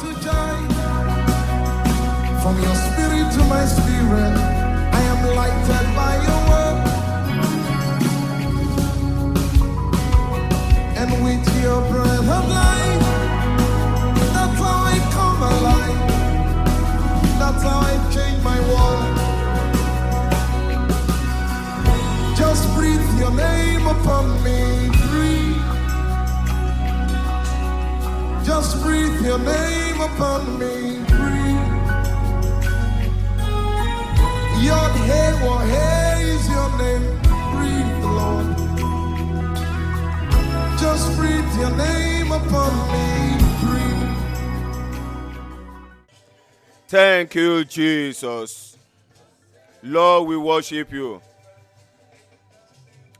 to joy. From your spirit to my spirit, I am lighted by your word. And with your breath of life, that's how I come alive. That's how I change my world. Just breathe your name upon me. Breathe. Just breathe your name upon me. Breathe. Your hey, what hey is your name. Breathe, Lord. Just breathe your name upon me. Breathe. Thank you, Jesus. Lord, we worship you.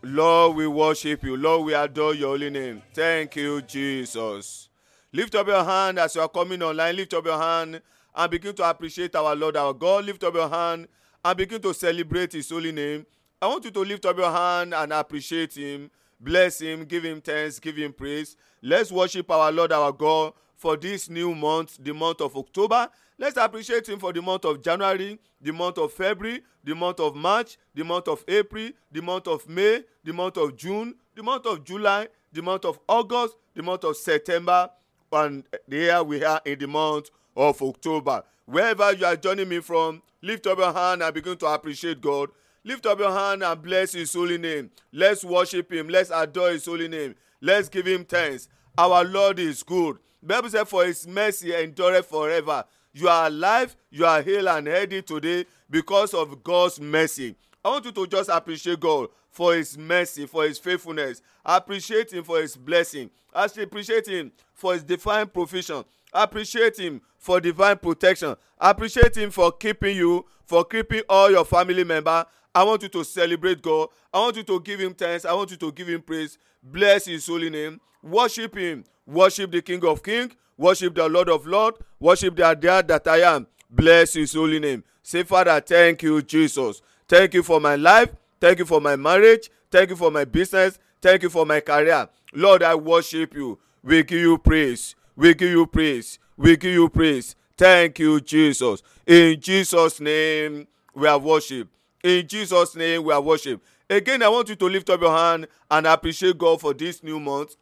Lord, we worship you. Lord, we adore your holy name. Thank you, Jesus. Lift up your hand as you are coming online. Lift up your hand and begin to appreciate our Lord, our God. Lift up your hand and begin to celebrate his holy name. I want you to lift up your hand and appreciate him. Bless him, give him thanks, give him praise. Let's worship our Lord, our God for this new month, the month of October. Let's appreciate him for the month of January, the month of February, the month of March, the month of April, the month of May, the month of June, the month of July, the month of August, the month of September, and here we are in the month of October. Wherever you are joining me from, lift up your hand and begin to appreciate God. Lift up your hand and bless his holy name. Let's worship him. Let's adore his holy name. Let's give him thanks. Our Lord is good. The Bible said, For his mercy endureth forever. You are alive, you are healed and healthy today because of God's mercy. I want you to just appreciate God for his mercy, for his faithfulness. Appreciate him for his blessing. Actually, Appreciate him for his divine provision. Appreciate him for divine protection. Appreciate him for keeping you, for keeping all your family members. I want you to celebrate God. I want you to give him thanks. I want you to give him praise. Bless his holy name. Worship him. Worship the King of Kings. Worship the Lord of Lords. Worship the God that I am. Bless his holy name. Say, Father, thank you, Jesus. Thank you for my life. Thank you for my marriage. Thank you for my business. Thank you for my career. Lord, I worship you. We give you praise. We give you praise. We give you praise. Thank you, Jesus. In Jesus' name, we are worship. In Jesus' name, we are worship. Again, I want you to lift up your hand and appreciate God for this new month.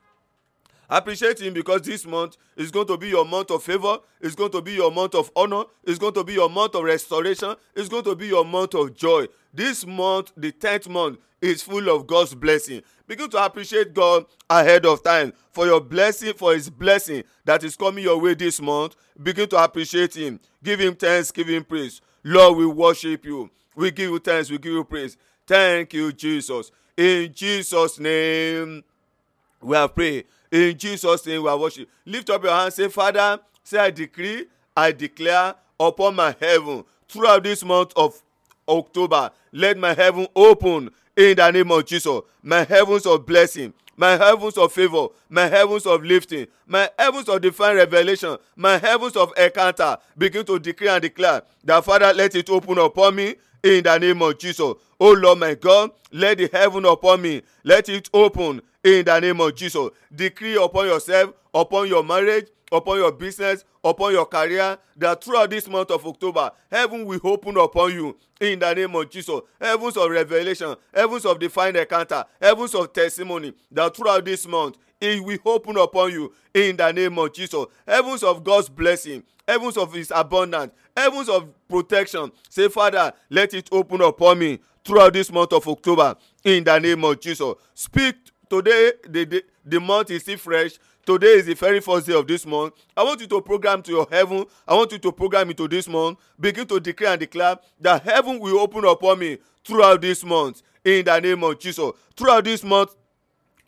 Appreciate Him because this month is going to be your month of favor. It's going to be your month of honor. It's going to be your month of restoration. It's going to be your month of joy. This month, the 10th month, is full of God's blessing. Begin to appreciate God ahead of time for your blessing, for His blessing that is coming your way this month. Begin to appreciate Him. Give Him thanks, give Him praise. Lord, we worship you. We give you thanks, we give you praise. Thank you, Jesus. In Jesus' name, we have prayed. In Jesus' name, we are worship. Lift up your hands, say, Father, say, I decree, I declare upon my heaven throughout this month of October, let my heaven open in the name of Jesus. My heavens of blessing, my heavens of favor, my heavens of lifting, my heavens of divine revelation, my heavens of encounter begin to decree and declare that Father, let it open upon me in the name of Jesus. Oh Lord my God, let the heaven upon me, let it open in the name of Jesus. Decree upon yourself, upon your marriage, upon your business, upon your career, that throughout this month of October, heaven will open upon you in the name of Jesus. Heavens of revelation, heavens of divine encounter, heavens of testimony, that throughout this month, it will open upon you in the name of Jesus. Heavens of God's blessing, heavens of His abundance, heavens of protection. Say, Father, let it open upon me throughout this month of October in the name of Jesus. Speak today, the, the, the month is still fresh. Today is the very first day of this month. I want you to program to your heaven. I want you to program into this month. Begin to declare and declare that heaven will open upon me throughout this month in the name of Jesus. Throughout this month,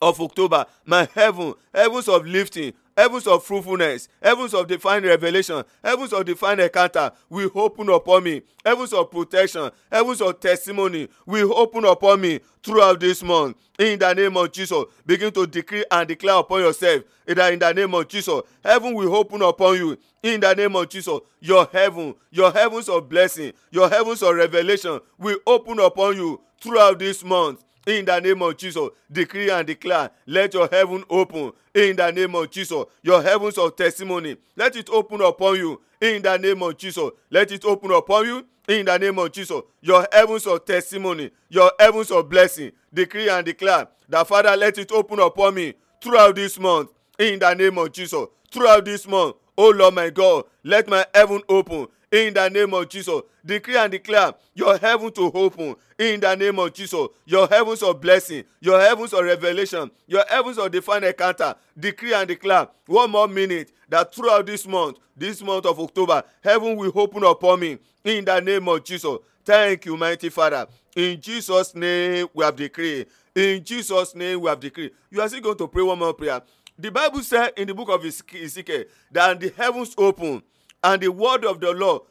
of October, my heaven, heavens of lifting, heavens of fruitfulness, heavens of divine revelation, heavens of divine encounter will open upon me. Heavens of protection, heavens of testimony will open upon me throughout this month. In the name of Jesus, begin to decree and declare upon yourself that in the name of Jesus, heaven will open upon you. In the name of Jesus, your heaven, your heavens of blessing, your heavens of revelation will open upon you throughout this month in the name of Jesus. Decree and declare, let your heaven open in the name of Jesus. Your heavens of testimony, let it open upon you in the name of Jesus. Let it open upon you in the name of Jesus. Your heavens of testimony, your heavens of blessing, decree and declare that Father, let it open upon me throughout this month in the name of Jesus. Throughout this month, oh Lord my God, let my heaven open in the name of Jesus. Decree and declare your heaven to open in the name of Jesus. Your heavens of blessing, your heavens of revelation, your heavens of divine encounter. Decree and declare one more minute that throughout this month, this month of October, heaven will open upon me in the name of Jesus. Thank you, mighty Father. In Jesus' name we have decreed. In Jesus' name we have decreed. You are still going to pray one more prayer. The Bible said in the book of Ezekiel that the heavens opened and the word of the Lord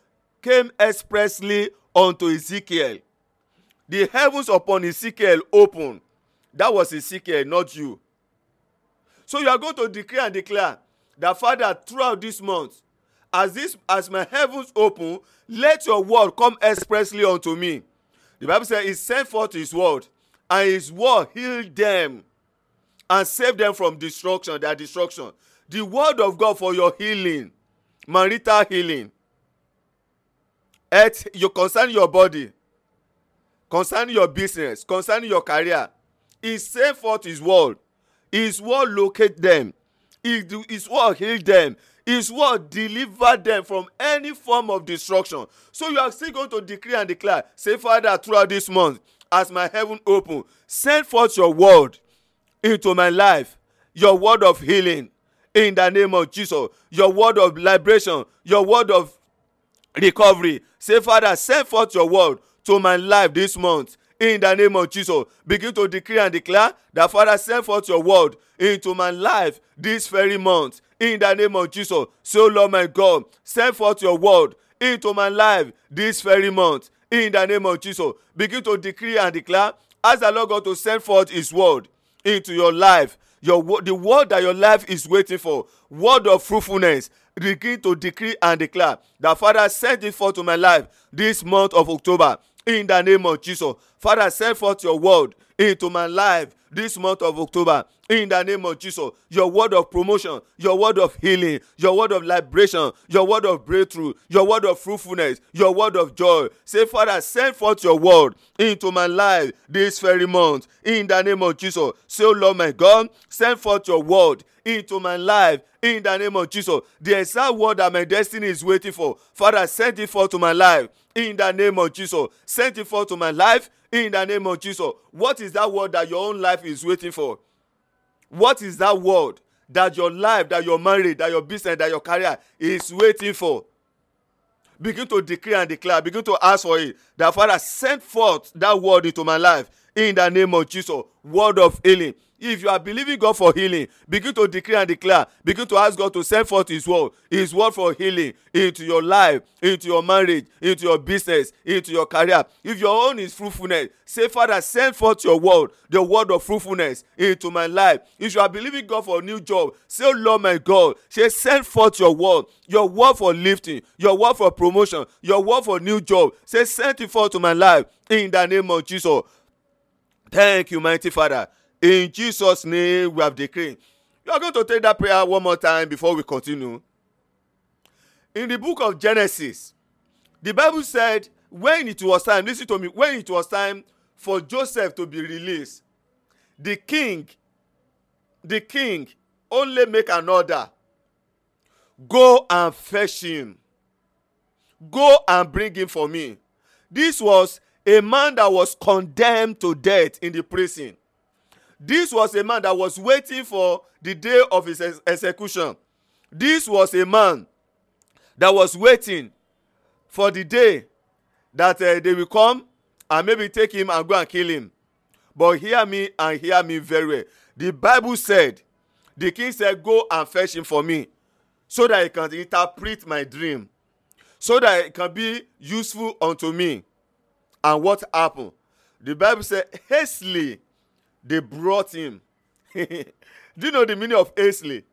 came expressly unto Ezekiel. The heavens upon Ezekiel opened. That was Ezekiel, not you. So you are going to declare and declare that Father, throughout this month, as this as my heavens open, let your word come expressly unto me. The Bible says he sent forth his word, and his word healed them and save them from destruction, their destruction. The word of God for your healing marital healing health you concern your body concern your business concern your career. He send forth his word his word locate them. His word heal them. His word deliver them from any form of destruction. So you are still going to decree and declare say father throughout this month as my heaven open send forth your word into my life your word of healing in the name of Jesus. Your word of liberation, your word of recovery. Say, Father, send forth your word to my life this month in the name of Jesus. Begin to decree and declare that, Father, send forth your word into my life this very month in the name of Jesus. So, oh, Lord my God, send forth your word into my life this very month in the name of Jesus. Begin to decree and declare, ask the Lord God to send forth his word into your life. Your the word that your life is waiting for. Word of fruitfulness. Begin to decree and declare that father send it forth to my life this month of october in the name of jesus. Father send forth your word into my life this month of october. In the name of jesus your word of promotion your word of healing your word of liberation your word of breakthrough your word of fruitfulness your word of joy. Say father send forth your word into my life this very month. In the name of jesus say oh lord my god send forth your word into my life. In the name of jesus the exact word that my destiny is waiting for father send it forth to my life. In the name of jesus send it forth to my life in the name of jesus. What is that word that your own life is waiting for? What is that word that your life that your marriage that your business that your career is waiting for? Begin to declare and declare. Begin to ask for it. That father send forth that word into my life in the name of jesus. Word of healing if you are believing God for healing, begin to declare and declare. Begin to ask God to send forth His word, His word for healing into your life, into your marriage, into your business, into your career. If your own is fruitfulness, say, Father, send forth your word, the word of fruitfulness into my life. If you are believing God for a new job, say, oh Lord my God, say, send forth your word, your word for lifting, your word for promotion, your word for new job. Say, send it forth to my life in the name of Jesus. Thank you, mighty Father. In Jesus' name, we have decreed. You are going to take that prayer one more time before we continue. In the book of Genesis, the Bible said, when it was time, listen to me, when it was time for Joseph to be released, the king, the king only make an order go and fetch him, go and bring him for me. This was a man that was condemned to death in the prison. This was a man that was waiting for the day of his ex- execution. This was a man that was waiting for the day that uh, they will come and maybe take him and go and kill him. But hear me and hear me very well. The Bible said, the king said, Go and fetch him for me so that he can interpret my dream, so that it can be useful unto me. And what happened? The Bible said, hastily they brought him. Do you know the meaning of hastily?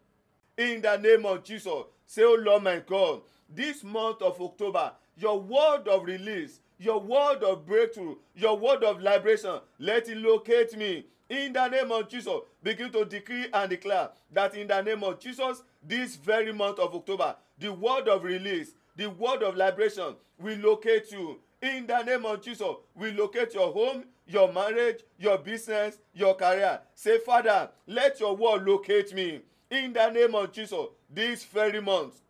In the name of Jesus, say, Oh Lord my God, this month of October, your word of release, your word of breakthrough, your word of liberation, let it locate me. In the name of Jesus, begin to decree and declare that in the name of Jesus, this very month of October, the word of release, the word of liberation will locate you. In the name of Jesus, we locate your home, your marriage, your business, your career. Say, Father, let your word locate me. In the name of Jesus, this very month,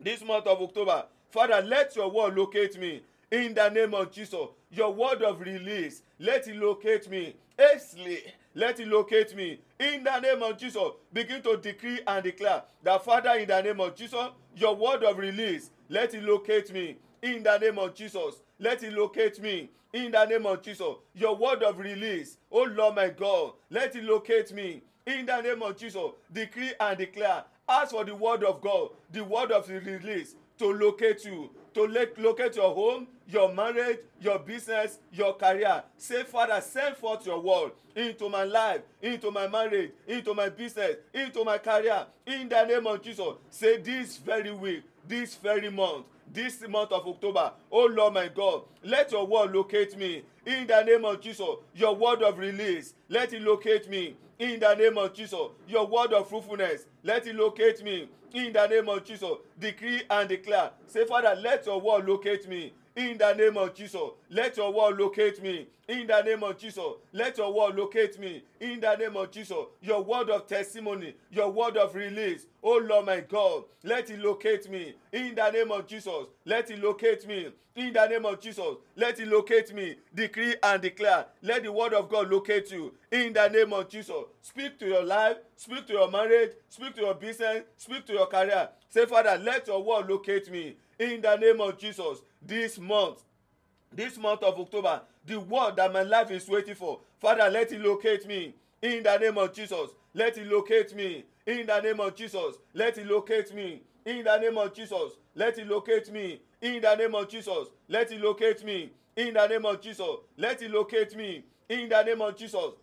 this month of October, Father, let your word locate me. In the name of Jesus, your word of release, let it locate me. Hastily, let it locate me. In the name of Jesus, begin to decree and declare that, Father, in the name of Jesus, your word of release, let it locate me. In the name of Jesus, let it locate me. In the name of Jesus, your word of release, oh Lord my God, let it locate me. In the name of Jesus, decree and declare. Ask for the word of God, the word of the release to locate you, to locate your home, your marriage, your business, your career. Say, Father, send forth your word into my life, into my marriage, into my business, into my career. In the name of Jesus, say this very week, this very month, this month of October. Oh Lord my God, let your word locate me. In the name of Jesus, your word of release, let it locate me. In the name of Jesus, your word of fruitfulness, let it locate me. In the name of Jesus, decree and declare. Say, Father, let your word locate me. In the name of Jesus, let your word locate me. In the name of Jesus, let your word locate me. In the name of Jesus, your word of testimony, your word of release. Oh Lord my God, let it locate me. In the name of Jesus, let it locate me. In the name of Jesus, let it locate me. Decree and declare. Let the word of God locate you. In the name of Jesus, speak to your life, speak to your marriage, speak to your business, speak to your career. Say, Father, let your word locate me. In the name of Jesus, this month, this month of October, the word that my life is waiting for. Father, let it locate me. In the name of Jesus, let it locate me. In the name of Jesus, let it locate me. In the name of Jesus, let it locate me. In the name of Jesus, let it locate me. In the name of Jesus, let it locate me. In the name of Jesus,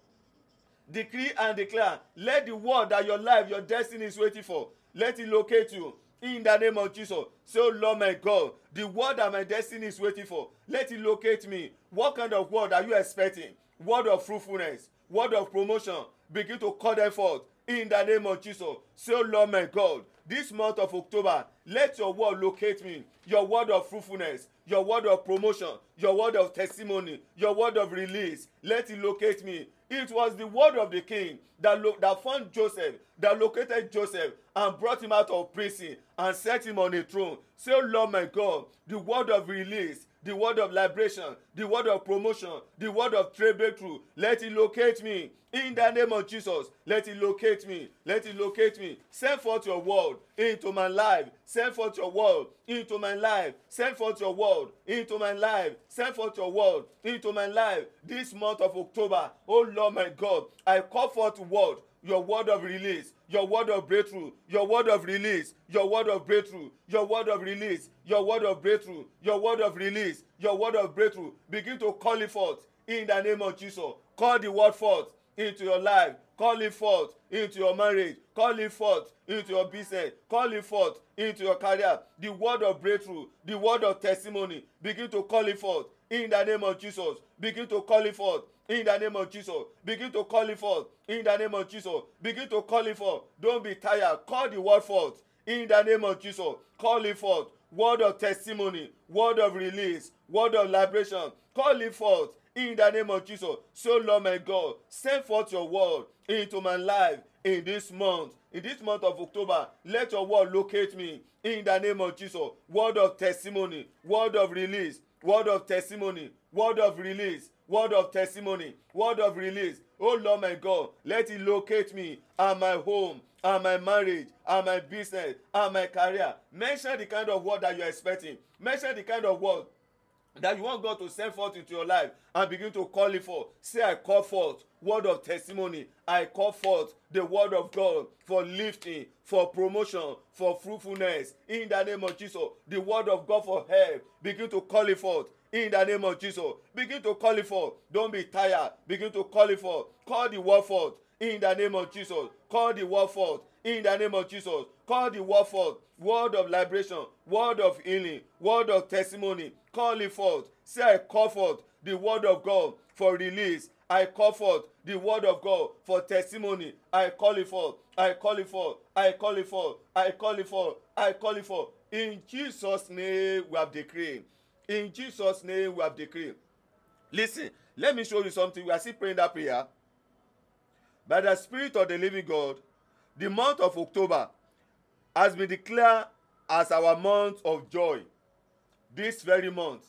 decree and declare. Let the word that your life, your destiny is waiting for, let it locate you in the name of Jesus. Oh Lord my God, the word that my destiny is waiting for, let it locate me. What kind of word are you expecting? Word of fruitfulness, word of promotion. Begin to call them forth in the name of Jesus. Oh Lord my God, this month of October, let your word locate me. Your word of fruitfulness, your word of promotion, your word of testimony, your word of release, let it locate me. It was the word of the king that, lo- that found Joseph, that located Joseph and brought him out of prison and set him on a throne. Say, oh Lord my God, the word of release, the word of liberation, the word of promotion, the word of trade breakthrough, let it locate me. In the name of Jesus, let it locate me. Let it locate me. Send forth your word into my life. Send forth your word into my life. Send forth your word into my life. Send forth your word into my life. This month of October, oh Lord my God, I call forth word, your word of release, your word of breakthrough, your word of release, your word of breakthrough, your word of release, your word of breakthrough, your word of release, your word of breakthrough. Begin to call it forth in the name of Jesus. Call the word forth into your life. Call it forth into your marriage. Call it forth into your business. Call it forth into your career. The word of breakthrough, the word of testimony. Begin to call it forth in the name of Jesus. Begin to call it forth in the name of Jesus. Begin to call it forth in the name of Jesus. Begin to call it forth. Don't be tired. Call the word forth in the name of Jesus. Call it forth. Word of testimony, word of release, word of liberation. Call it forth in the name of Jesus. So, Lord my God, send forth your word into my life in this month. In this month of October, let your word locate me in the name of Jesus. Word of testimony, word of release, word of testimony, word of release, word of testimony, word of release. Oh Lord my God, let it locate me and my home and my marriage and my business and my career. Mention the kind of word that you're expecting. Mention the kind of word that you want God to send forth into your life and begin to call it forth. Say, I call forth word of testimony. I call forth the word of God for lifting, for promotion, for fruitfulness. In the name of Jesus, the word of God for help. Begin to call it forth. In the name of Jesus, begin to call it forth. Don't be tired. Begin to call it forth. Call the word forth. In the name of Jesus, call the word forth. In the name of Jesus, Call the word forth. Word of liberation, word of healing, word of testimony. Call it forth. Say, I call forth the word of God for release. I call forth the word of God for testimony. I call it forth. I call it forth. I call it forth. I call it forth. I call it forth. In Jesus' name we have decreed. In Jesus' name we have decreed. Listen, let me show you something. We are still praying that prayer. By the Spirit of the living God, the month of October has been declared as our month of joy. This very month,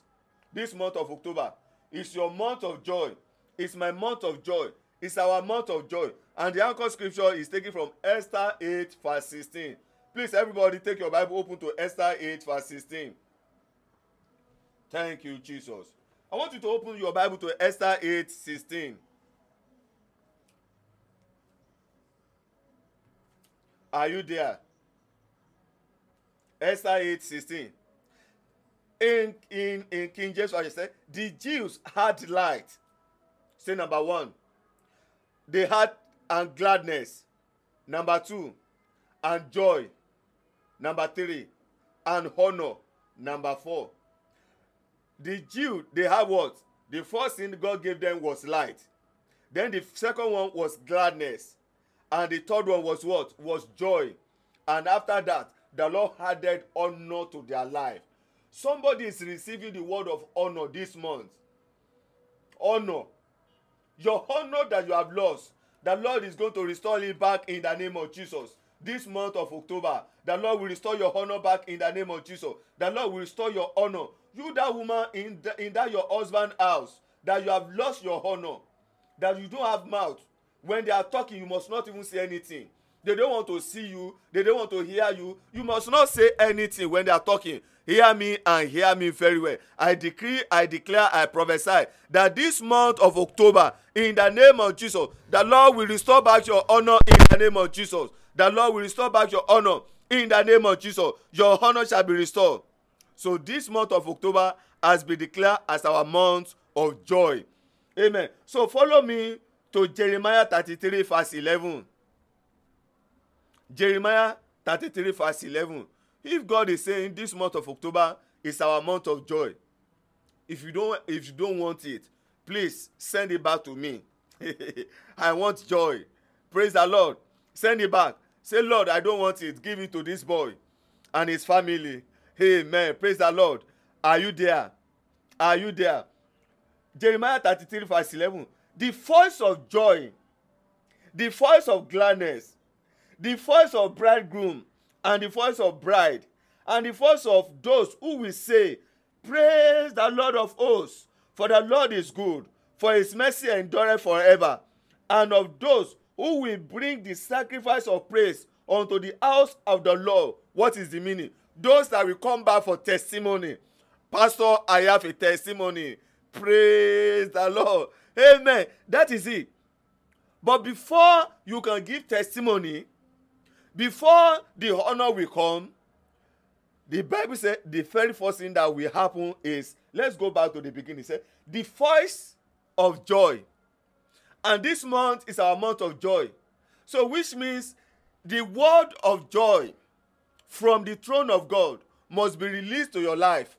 this month of October, is your month of joy. It's my month of joy. It's our month of joy. And the anchor scripture is taken from Esther 8, verse 16. Please, everybody, take your Bible open to Esther 8, verse 16. Thank you, Jesus. I want you to open your Bible to Esther 8, 16. Are you there? Esther 8 16. In, in, in King James, I said, the Jews had light. Say number one. They had and gladness. Number two, and joy. Number three, and honor. Number four. The Jew, they had what? The first thing God gave them was light. Then the second one was gladness. And the third one was what? Was joy. And after that, the Lord added honor to their life. Somebody is receiving the word of honor this month. Honor. Your honor that you have lost, the Lord is going to restore it back in the name of Jesus. This month of October, the Lord will restore your honor back in the name of Jesus. The Lord will restore your honor. You, that woman in, the, in that your husband house, that you have lost your honor, that you don't have mouth. When they are talking, you must not even say anything. They don't want to see you. They don't want to hear you. You must not say anything when they are talking. Hear me and hear me very well. I decree i declare i prophesy that this month of october in the name of jesus the lord will restore back your honour in the name of jesus. The lord will restore back your honour in the name of jesus. Your honour shall be restored so this month of october has been declared as our month of joy amen so follow me to jeremiah thirty-three verse eleven Jeremiah 33 verse 11. If God is saying this month of October is our month of joy, if you don't if you don't want it, please send it back to me. I want joy. Praise the Lord. Send it back. Say, Lord, I don't want it. Give it to this boy and his family. Amen. Praise the Lord. Are you there? Are you there? Jeremiah 33 verse 11. The voice of joy, the voice of gladness, the voice of bridegroom and the voice of bride and the voice of those who will say praise the lord of hosts for the lord is good for his mercy endureth forever and of those who will bring the sacrifice of praise unto the house of the lord what is the meaning those that will come back for testimony. Pastor i have a testimony. Praise the lord. Amen. That is it. But before you can give testimony before the honor will come the bible say the very first thing that will happen is let's go back to the beginning. Say the voice of joy. And this month is our month of joy. So which means the word of joy from the throne of god must be released to your life.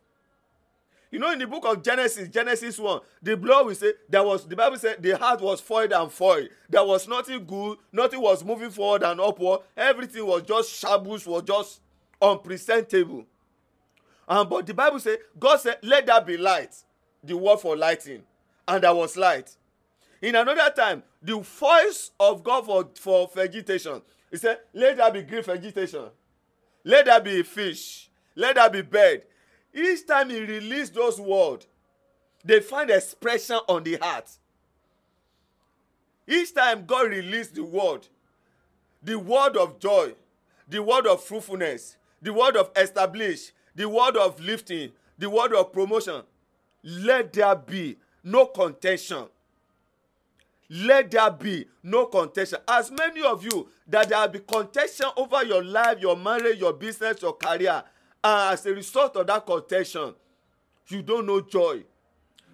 You know in the book of genesis genesis 1 the blood will say there was the bible said the heart was foiled and foiled. There was nothing good nothing was moving forward and upward. Everything was just shambles was just unpresentable. Um, but the bible say god said let there be light the word for lighting. And there was light. In another time the voice of god for for vegetation he said let there be green vegetation let there be fish. Let there be bird each time he release those words they find expression on the heart. Each time god release the word the word of joy the word of fruitfulness the word of establish the word of lifting the word of promotion let there be no contention let there be no contention. As many of you that there be contention over your life your marriage your business your career and as a result of that contention you don't know joy.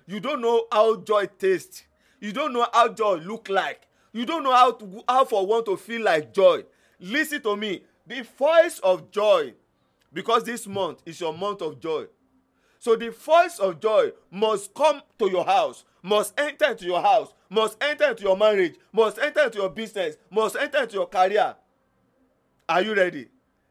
You don't know how joy taste you don't know how joy look like. You don't know how to how for one to feel like joy. Lis ten to me. The voice of joy because this month is your month of joy. So the voice of joy must come to your house must enter into your house must enter into your marriage must enter into your business must enter into your career. Are you ready?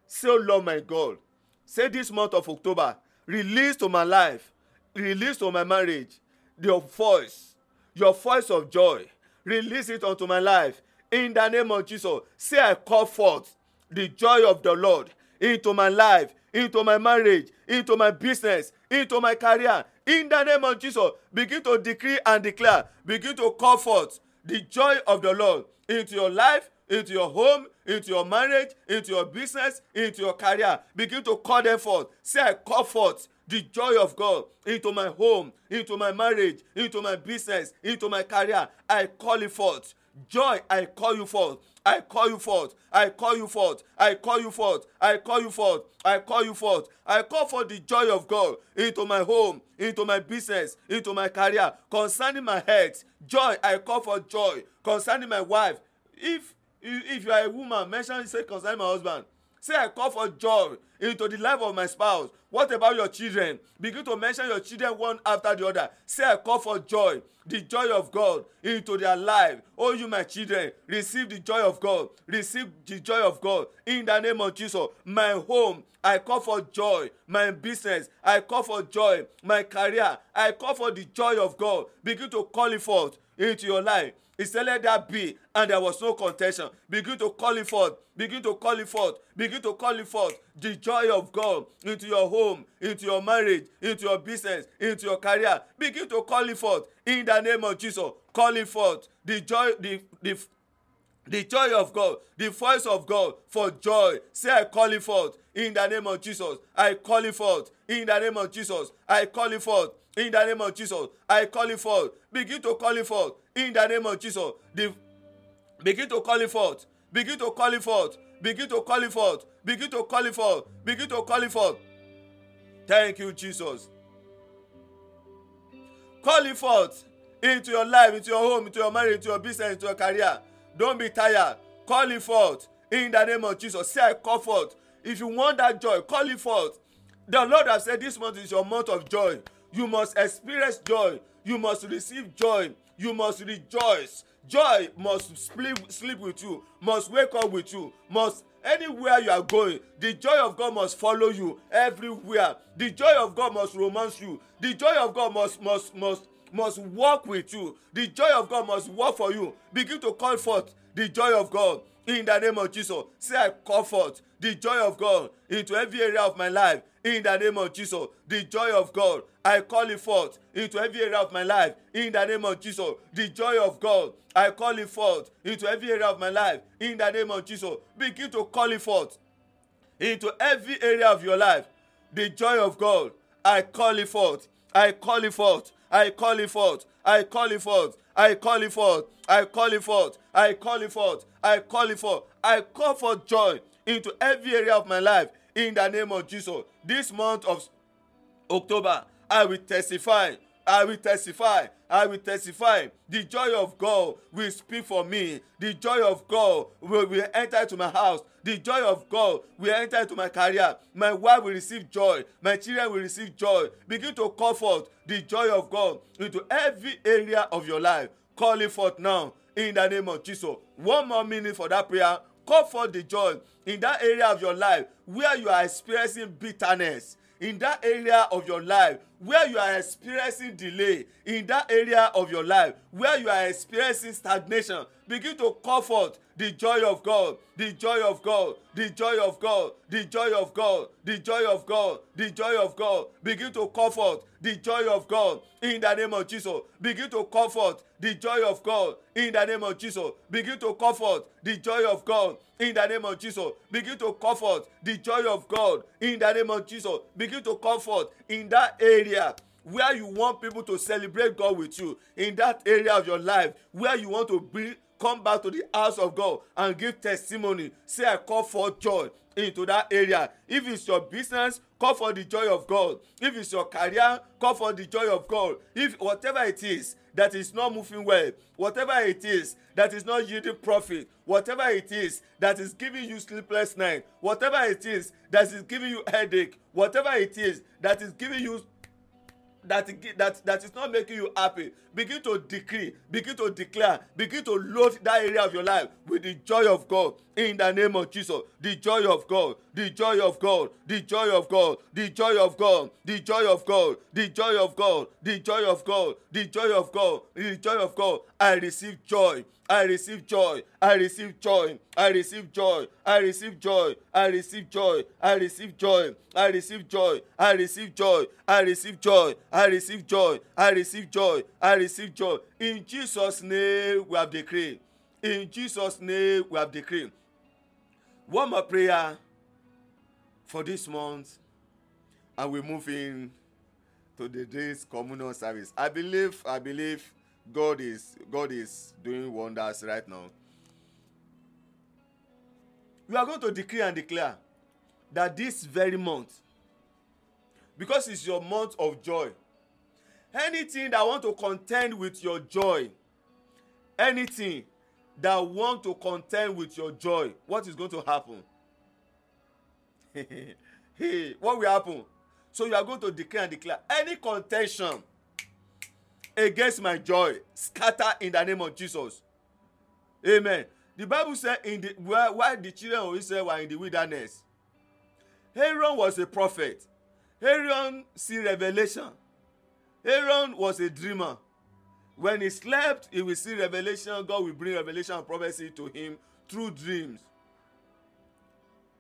Say oh lord my god. Say this month of october release to my life release to my marriage your voice your voice of joy. Release it unto my life in the name of jesus. Say i call forth the joy of the lord into my life into my marriage into my business into my career in the name of jesus begin to decree and declare begin to call forth the joy of the lord into your life into your home into your marriage into your business into your career begin to call them forth say i call forth the joy of God into my home, into my marriage, into my business, into my career. I call it forth. Joy, I call you forth. I call you forth. I call you forth. I call you forth. I call you forth. I call you forth. I call for the joy of God into my home, into my business, into my career. Concerning my health, joy, I call for joy. Concerning my wife, if if you are a woman, mention say concerning my husband. Say I call for joy into the life of my spouse. What about your children? Begin to mention your children one after the other. Say I call for joy, the joy of God into their life. Oh, you my children, receive the joy of God. Receive the joy of God in the name of Jesus. My home, I call for joy. My business, I call for joy. My career, I call for the joy of God. Begin to call it forth into your life he said, Let that be. And there was no contention. Begin to call it forth. Begin to call it forth. Begin to call it forth. The joy of God into your home, into your marriage, into your business, into your career. Begin to call it forth. In the name of Jesus. Call it forth. The joy, the, the, the joy of God, the voice of God for joy. Say, I call it forth in the name of Jesus. I call it forth in the name of Jesus. I call it forth in the name of Jesus. I call it forth. Begin to call it forth in the name of Jesus. The, begin to call it forth. Begin to call it forth. Begin to call it forth. Begin to call it forth. Begin to call it forth. Thank you, Jesus. Call it forth into your life, into your home, into your marriage, into your business, into your career. Don't be tired. Call it forth in the name of Jesus. Say, I call forth. If you want that joy, call it forth. The Lord has said this month is your month of joy. You must experience joy. You must receive joy. You must rejoice. Joy must sleep sleep with you must wake up with you must anywhere you are going the joy of god must follow you everywhere. The joy of god must romance you. The joy of god must must must must walk with you. The joy of god must work for you. Begin to call forth the joy of god in the name of jesus. Say i call forth the joy of god into every area of my life in the name of Jesus. The joy of God, I call it forth into every area of my life in the name of Jesus. The joy of God, I call it forth into every area of my life in the name of Jesus. Begin to call it forth into every area of your life. The joy of God, I call it forth. I call it forth. I call it forth. I call it forth. I call it forth. I call it forth. I call it forth. I call it forth. I call for joy into every area of my life in the name of Jesus. This month of October, I will testify. I will testify. I will testify. The joy of God will speak for me. The joy of God will, will enter into my house. The joy of God will enter into my career. My wife will receive joy. My children will receive joy. Begin to call forth the joy of God into every area of your life. Call it forth now in the name of Jesus. One more minute for that prayer call for the joy in that area of your life where you are experiencing bitterness. In that area of your life where you are experiencing delay in that area of your life where you are experiencing stagnation begin to call forth the joy of god the joy of god the joy of god the joy of god the joy of god the joy of god begin to comfort the joy of god in the name of jesus begin to comfort the joy of god in the name of jesus begin to comfort the joy of god in the name of jesus begin to comfort the joy of god in the name of jesus begin to call forth in that area where you want people to celebrate God with you in that area of your life where you want to bring come back to the house of God and give testimony. Say, I call for joy into that area. If it's your business, call for the joy of God. If it's your career, call for the joy of God. If whatever it is that is not moving well, whatever it is that is not yielding profit, whatever it is that is giving you sleepless night, whatever it is that is giving you headache, whatever it is that is giving you that that that is not making you happy begin to decree begin to declare begin to load that area of your life with the joy of god in the name of jesus the joy of god the joy of god the joy of god the joy of god the joy of god the joy of god the joy of god the joy of god the joy of god i receive joy I receive joy. I receive joy. I receive joy. I receive joy. I receive joy. I receive joy. I receive joy. I receive joy. I receive joy. I receive joy. I receive joy. I receive joy. In Jesus' name we have decreed. In Jesus' name we have decreed. One more prayer for this month, and we move in to the day's communal service. I believe, I believe God is God is doing wonders right now. We are going to decree and declare that this very month, because it's your month of joy, anything that want to contend with your joy, anything that want to contend with your joy, what is going to happen? hey, what will happen? So you are going to declare and declare any contention against my joy scatter in the name of jesus. Amen. The bible say in the while, while the children of israel were in the wilderness? Aaron was a prophet. Aaron see revelation. Aaron was a dreamer. When he slept he will see revelation. God will bring revelation and prophecy to him through dreams.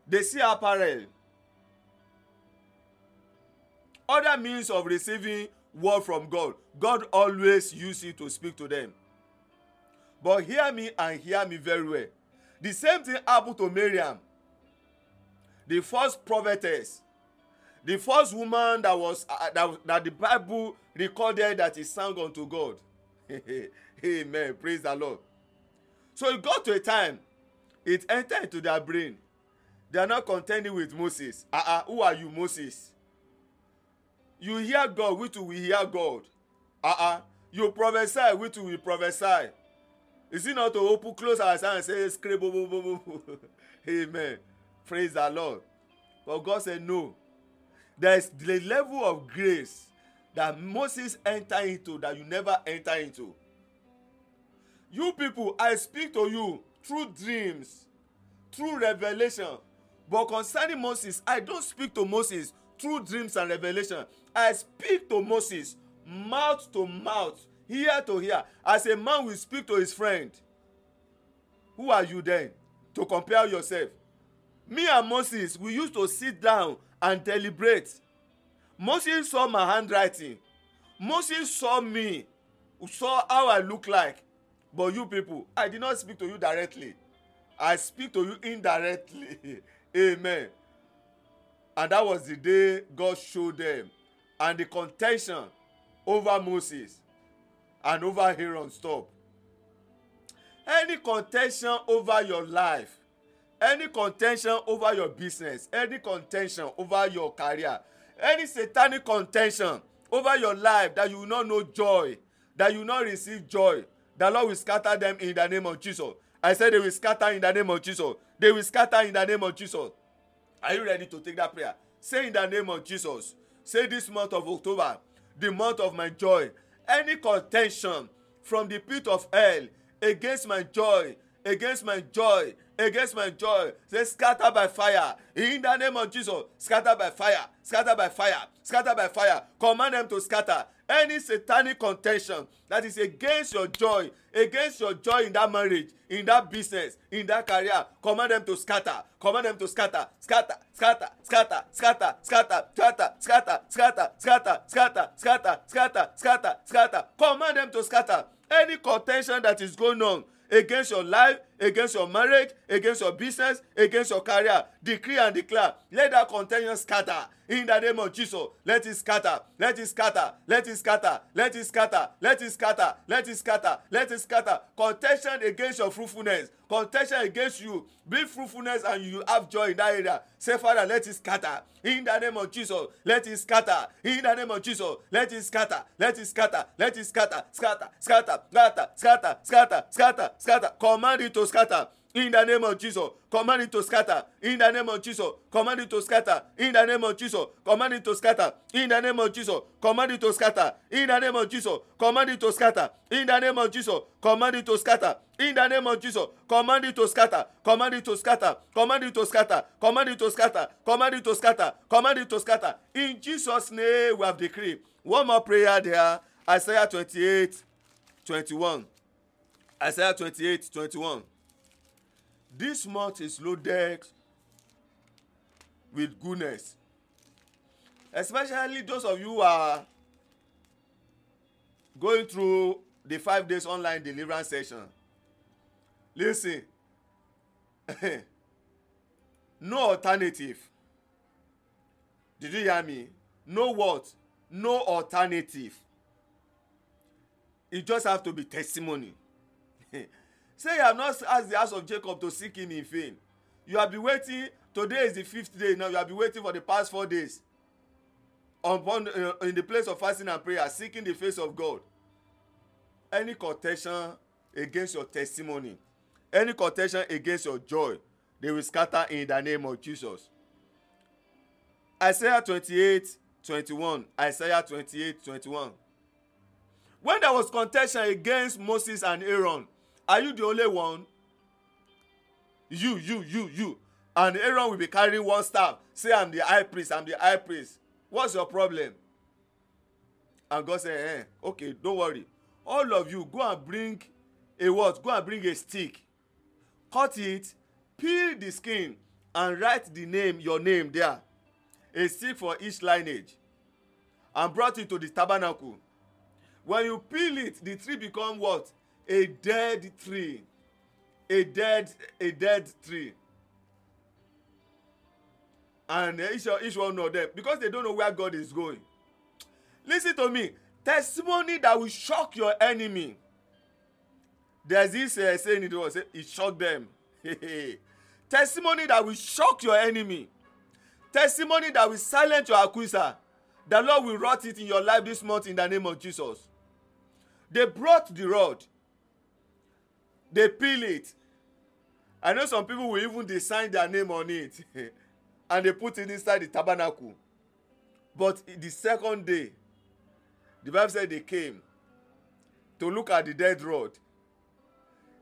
They see apparel. Other means of receiving word from God. God always use it to speak to them. But hear me and hear me very well. The same thing happened to Miriam, the first prophetess, the first woman that was uh, that, that the Bible recorded that he sang unto God. Amen. Praise the Lord. So it got to a time, it entered into their brain. They are not contending with Moses. Uh-uh, who are you, Moses? You hear god we too will hear god. Uh-uh. You prophesy we too will prophesy. Is it not to open close our eyes and say scribble bo bo bo amen. Praise the lord. But god said no. There is the level of grace that moses enter into that you never enter into. You people i speak to you through dreams through revelation. But concerning moses i don speak to moses through dreams and revelation I speak to Moses mouth to mouth, ear to ear, as a man will speak to his friend. Who are you then to compare yourself? Me and Moses, we used to sit down and deliberate. Moses saw my handwriting. Moses saw me, saw how I look like. But you people, I did not speak to you directly. I speak to you indirectly. Amen. And that was the day God showed them and the contention over Moses and over Aaron stop. Any contention over your life, any contention over your business, any contention over your career, any satanic contention over your life that you will not know joy, that you will not receive joy, the Lord will scatter them in the name of Jesus. I said they will scatter in the name of Jesus. They will scatter in the name of Jesus. Are you ready to take that prayer? Say in the name of Jesus. Say this month of October, the month of my joy. Any contention from the pit of hell against my joy, against my joy, against my joy. Say, scatter by fire. In the name of Jesus, scatter by fire, scatter by fire, scatter by fire. Command them to scatter. Any satanic contention that is against your joy, against your joy in that marriage, in that business, in that career, command them to scatter. Command them to scatter, scatter, scatter, scatter, scatter, scatter, scatter, scatter, scatter, scatter, scatter, scatter, scatter, scatter, scatter. Command them to scatter. Any contention that is going on against your life, against your marriage, against your business, against your career. Decree and declare. Let that contention scatter in the name of Jesus. Let it scatter. Let it scatter. Let it scatter. Let it scatter. Let it scatter. Let it scatter. Let it scatter. Contention against your fruitfulness. Contention against you. Be fruitfulness and you have joy in that area. Say, Father, let it scatter. In the name of Jesus. Let it scatter. In the name of Jesus. Let it scatter. Let it scatter. Let it scatter. Scatter. Scatter. Scatter. Scatter. Scatter. Scatter. Scatter. Command it to scatter in the name of Jesus. Command it to scatter in the name of Jesus. Command it to scatter in the name of Jesus. Command it to scatter in the name of Jesus. Command it to scatter in the name of Jesus. Command it to scatter in the name of Jesus. Command it to scatter in the name of Jesus. Command it to scatter. Command it to scatter. Command it to scatter. Command it to scatter. Command it to scatter. Command it to scatter. In Jesus' name we have decreed. One more prayer there. Isaiah 28, 21. Isaiah 28, 21. This month is loaded with goodness. Especially those of you who are going through the five days online deliverance session. Listen, no alternative. Did you hear me? No what? No alternative. It just have to be testimony. Say you have not asked the house of Jacob to seek him in vain. You have been waiting. Today is the fifth day now. You have been waiting for the past four days. Upon, uh, in the place of fasting and prayer, seeking the face of God. Any contention against your testimony, any contention against your joy, they will scatter in the name of Jesus. Isaiah 28 21. Isaiah 28 21. When there was contention against Moses and Aaron, Are you the only one? You, you, you, you. And Aaron will be carrying one staff. Say, I'm the high priest, I'm the high priest. What's your problem? And God said, eh, okay, don't worry. All of you, go and bring a what? Go and bring a stick. Cut it, peel the skin, and write the name, your name there. A stick for each lineage. And brought it to the tabernacle. When you peel it, the tree become what? A dead tree. A dead a dead tree. And each, each one of them because they don't know where god is going. Listen to me. Testimony that will shock your enemy. There's this uh, saying it was it shock them. Testimony that will shock your enemy. Testimony that will silence your accuser. The lord will write it in your life this month in the name of jesus. They brought the rod they peel it. I know some people will even design their name on it. And they put it inside the tabernacle. But the second day the bible say they came to look at the dead rod.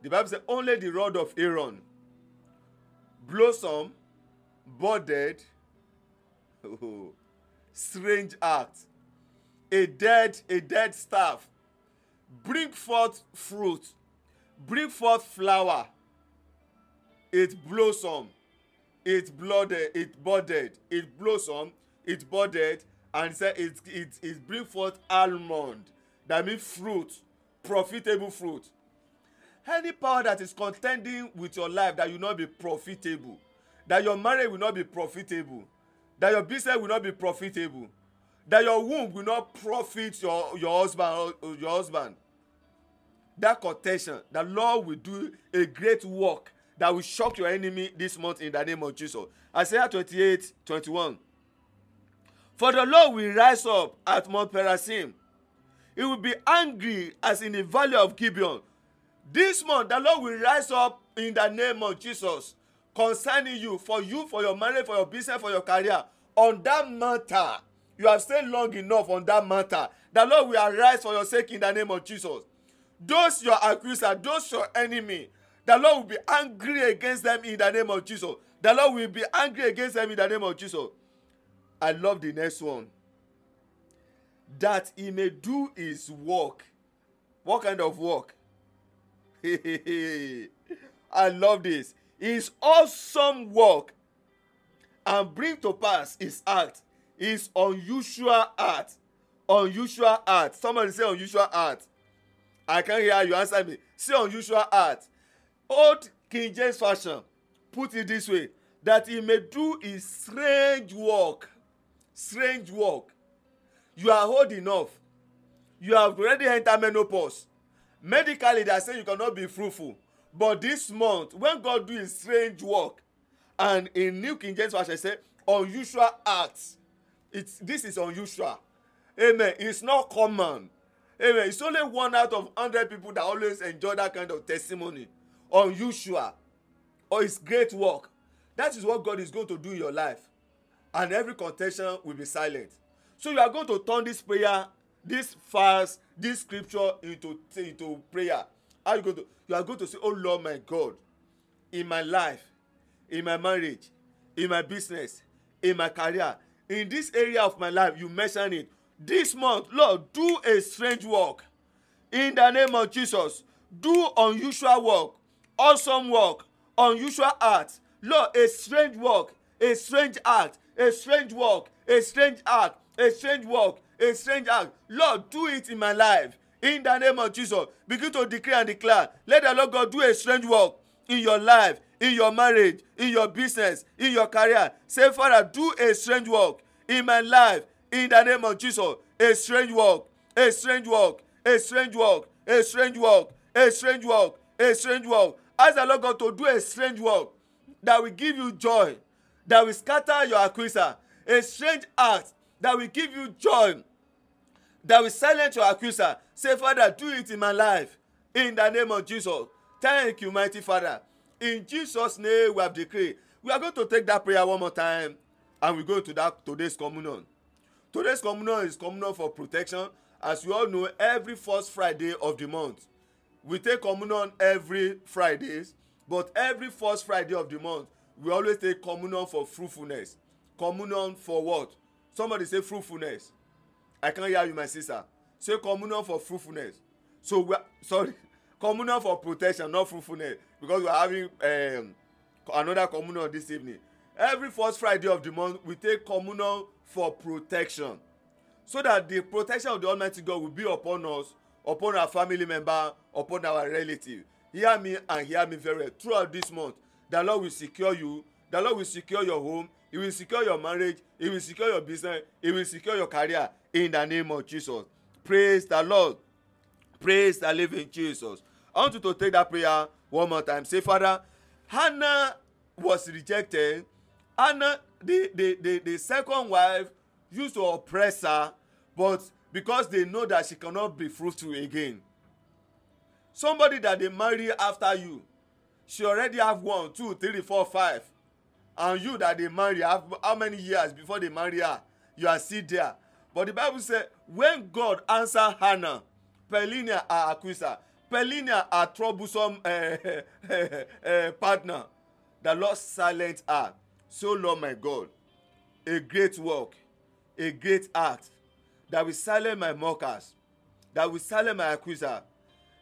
The bible say only the rod of aaron. Blossom budded oh, strange act. A dead a dead staff. Bring forth fruit bring forth flower it blossom it blooded it budded it blossom it budded and say it it it bring forth almond that mean fruit profitable fruit. Any power that is contending with your life that you not be profitable that your marriage will not be profitable that your business will not be profitable that your womb will not profit your your husband your husband that contention the lord will do a great work that will shock your enemy this month in the name of jesus. Isaiah twenty-eight twenty-one. For the lord will rise up at mount perazim. He will be angry as in the valley of gibeon. This month the lord will rise up in the name of jesus concerning you for you for your marriage for your business for your career. On that matter you have stayed long enough on that matter. The lord will arise for your sake in the name of jesus those your accuser those your enemy the lord will be angry against them in the name of jesus. The lord will be angry against them in the name of jesus. I love the next one. That he may do his work. What kind of work? I love this. His awesome work and bring to pass his act. His unusual art unusual art somebody say unusual art I can hear you. Answer me. See unusual art. Old king james fashion put it this way that he may do his strange work. Strange work. You are old enough. You have already entered menopause. Medically they saying you cannot be fruitful. But this month when god do strange work and in new king james version say unusual acts it's this is unusual. Amen. It's not common amen. It's only one out of hundred people that always enjoy that kind of testimony. Unusual. Or it's great work. That is what god is going to do in your life. And every contention will be silent. So you are going to turn this prayer this fast this scripture into into prayer. How you going to you are going to say oh lord my god in my life in my marriage in my business in my career in this area of my life you mention it this month lord do a strange work. In the name of jesus do unusual work awesome work unusual act lord a strange work a strange act a strange work a strange act a strange work a strange act lord do it in my life. In the name of jesus begin to declare and declare let the lord god do a strange work in your life in your marriage in your business in your career. Say father do a strange work in my life in the name of jesus a strange work a strange work a strange work a strange work a strange work a strange work. Ask the lord god to do a strange work that will give you joy that will scatter your accuser. A strange act that will give you joy that will silence your accuser. Say father do it in my life. In the name of jesus. Thank you mighty father. In jesus name we have decreed. We are going to take that prayer one more time and we go to that today's communion today's communion is communion for protection. As you all know every first friday of the month we take communion every fridays. But every first friday of the month we always take communion for fruitfulness. Communion for what? Somebody say fruitfulness. I can't hear you my sister. Say communion for fruitfulness. So we are sorry communion for protection not fruitfulness. Because we are having um, another communion this evening. Every first friday of the month we take communion for protection. So that the protection of the almighty god will be upon us upon our family member upon our relative. Hear me and hear me very well. Throughout this month the lord will secure you. The lord will secure your home. He will secure your marriage. He will secure your business. He will secure your career in the name of jesus. Praise the lord. Praise the living jesus. I want you to take that prayer one more time. Say father hannah was rejected. Hannah the the the the second wife used to oppress her but because they know that she cannot be fruitful again. Somebody that dey marry after you she already have one two three four five. And you that dey marry how many years before they marry her? You are still there. But the bible say when god answer hannah pelinia her accuser pelinia her troublesome uh, uh, partner the lord silent her so lord my god a great work a great act that will silence my mockers that will silence my accuser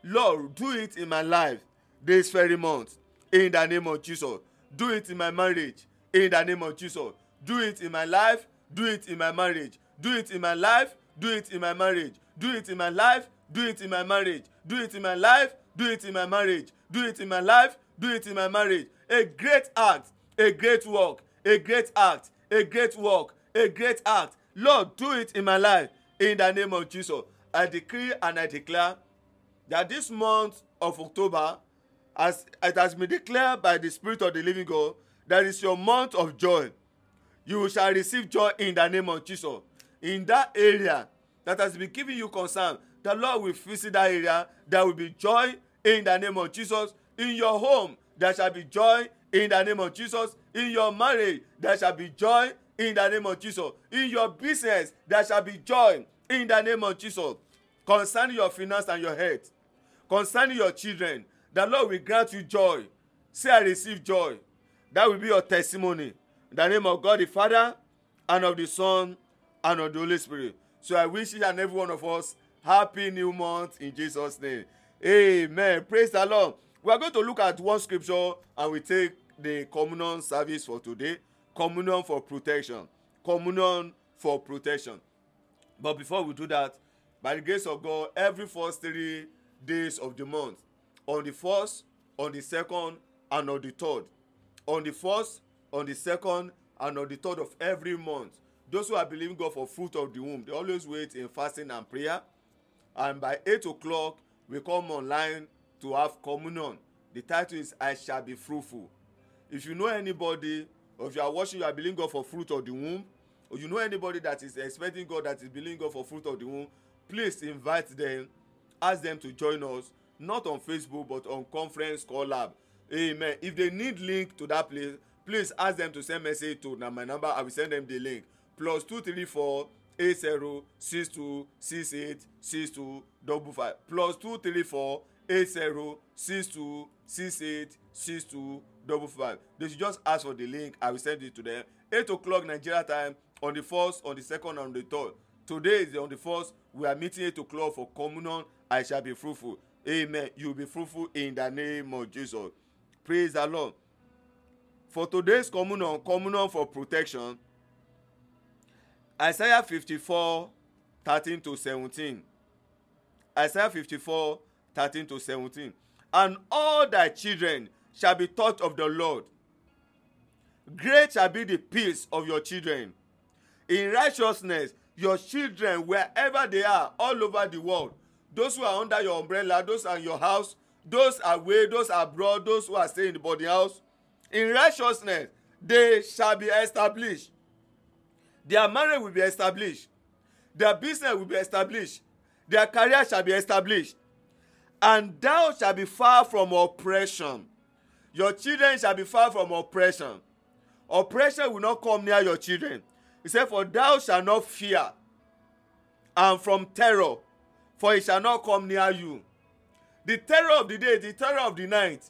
lord do it in my life this very month in the name of jesus do it in my marriage in the name of jesus do it in my life do it in my marriage do it in my life do it in my marriage do it in my life do it in my marriage do it in my life do it in my marriage do it in my life do it in my marriage a great act a great work a great act a great work a great act. Lord do it in my life. In the name of jesus i decree and i declare that this month of october as it has been declared by the spirit of the living god that is your month of joy. You shall receive joy in the name of jesus. In that area that has been giving you concern the lord will visit that area. There will be joy in the name of jesus. In your home there shall be joy in the name of jesus in your marriage there shall be joy. In the name of jesus. In your business there shall be joy. In the name of jesus. Concerning your finance and your health concerning your children the lord will grant you joy. Say i receive joy. That will be your testimony. In the name of god the father and of the son and of the holy spirit. So i wish each and every one of us happy new month in jesus name. Amen. Praise the lord. We are going to look at one scripture and we take the communion service for today communion for protection communion for protection. But before we do that by the grace of god every first three days of the month on the first on the second and on the third on the first on the second and on the third of every month those who are believing god for fruit of the womb they always wait in fasting and prayer. And by eight o'clock we come online to have communion. The title is i shall be fruitful if you know anybody or if you are watching you are believing god for fruit of the womb or you know anybody that is expecting god that is believing god for fruit of the womb please invite them ask them to join us not on facebook but on conference call lab. Amen. If they need link to that place please ask them to send message to na my number i will send them the link. Plus two three four eight zero six two six eight six two double five. Plus two three four eight zero six two six eight six two double five. They should just ask for the link. I will send it to them. Eight o'clock nigeria time on the first on the second on the third. Today is on the first. We are meeting eight o'clock for communion. I shall be fruitful. Amen. You will be fruitful in the name of jesus. Praise the lord. For today's communion communion for protection isaiah fifty-four thirteen to seventeen. Isaiah fifty-four thirteen to seventeen. And all thy children shall be taught of the lord. Great shall be the peace of your children. In righteousness your children wherever they are all over the world those who are under your umbrella those are in your house those away those abroad those who are staying in the body house in righteousness they shall be established. Their marriage will be established. Their business will be established. Their career shall be established. And thou shall be far from oppression your children shall be far from oppression. Oppression will not come near your children. He said for thou shalt not fear and from terror for it shall not come near you. The terror of the day the terror of the night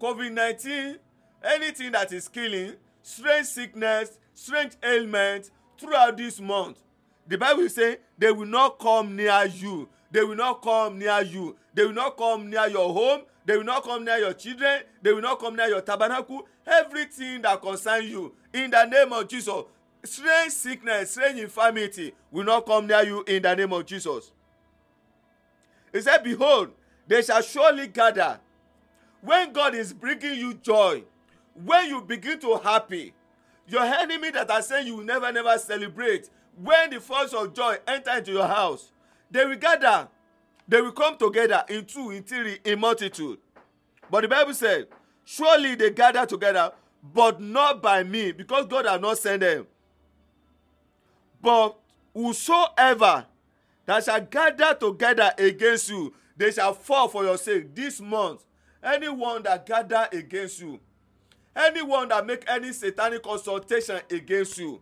covid nineteen anything that is killing strange sickness strange ailment throughout this month the bible say they will not come near you. They will not come near you. They will not come near your home they will not come near your children. They will not come near your tabernacle. Everything that concern you in the name of jesus strange sickness strange infirmity will not come near you in the name of jesus. He said behold they shall surely gather. When god is bringing you joy when you begin to happy your enemy that are saying you will never never celebrate when the force of joy enter into your house they will gather they will come together in two in three in multitude. But the bible said surely they gather together but not by me because god has not sent them. But whosoever that shall gather together against you they shall fall for your sake this month. Anyone that gather against you anyone that make any satanic consultation against you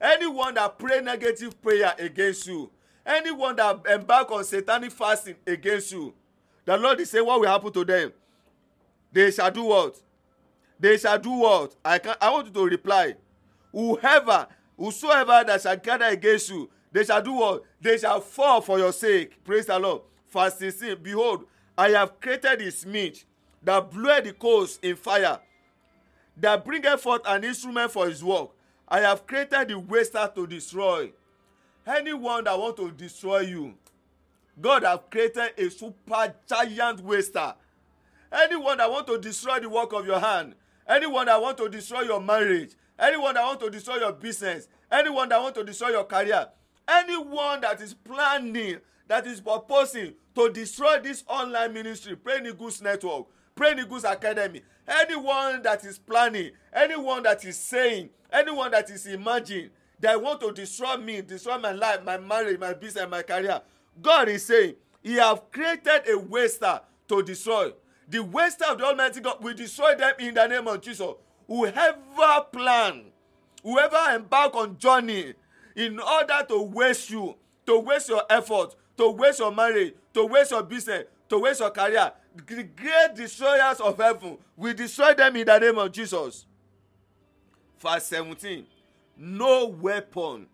anyone that pray negative prayer against you anyone that embark on satanic fasting against you the lord is say what will happen to them? They shall do what? They shall do what? I can i want you to reply. Whoever whosoever that shall gather against you they shall do what? They shall fall for your sake. Praise the lord. Verse sixteen behold i have created his meat that bloweth the coals in fire that bringeth forth an instrument for his work. I have created the waster to destroy anyone that want to destroy you god have created a super giant waster. Anyone that want to destroy the work of your hand anyone that want to destroy your marriage anyone that want to destroy your business anyone that want to destroy your career anyone that is planning that is proposing to destroy this online ministry praying eagles network praying eagles academy anyone that is planning anyone that is saying anyone that is imagining that want to destroy me destroy my life my marriage my business my career. God is saying he have created a waster to destroy. The waster of the almighty god will destroy them in the name of jesus. Whoever plan whoever embark on journey in order to waste you to waste your effort to waste your marriage to waste your business to waste your career the great destroyers of heaven will destroy them in the name of jesus. Verse seventeen no weapon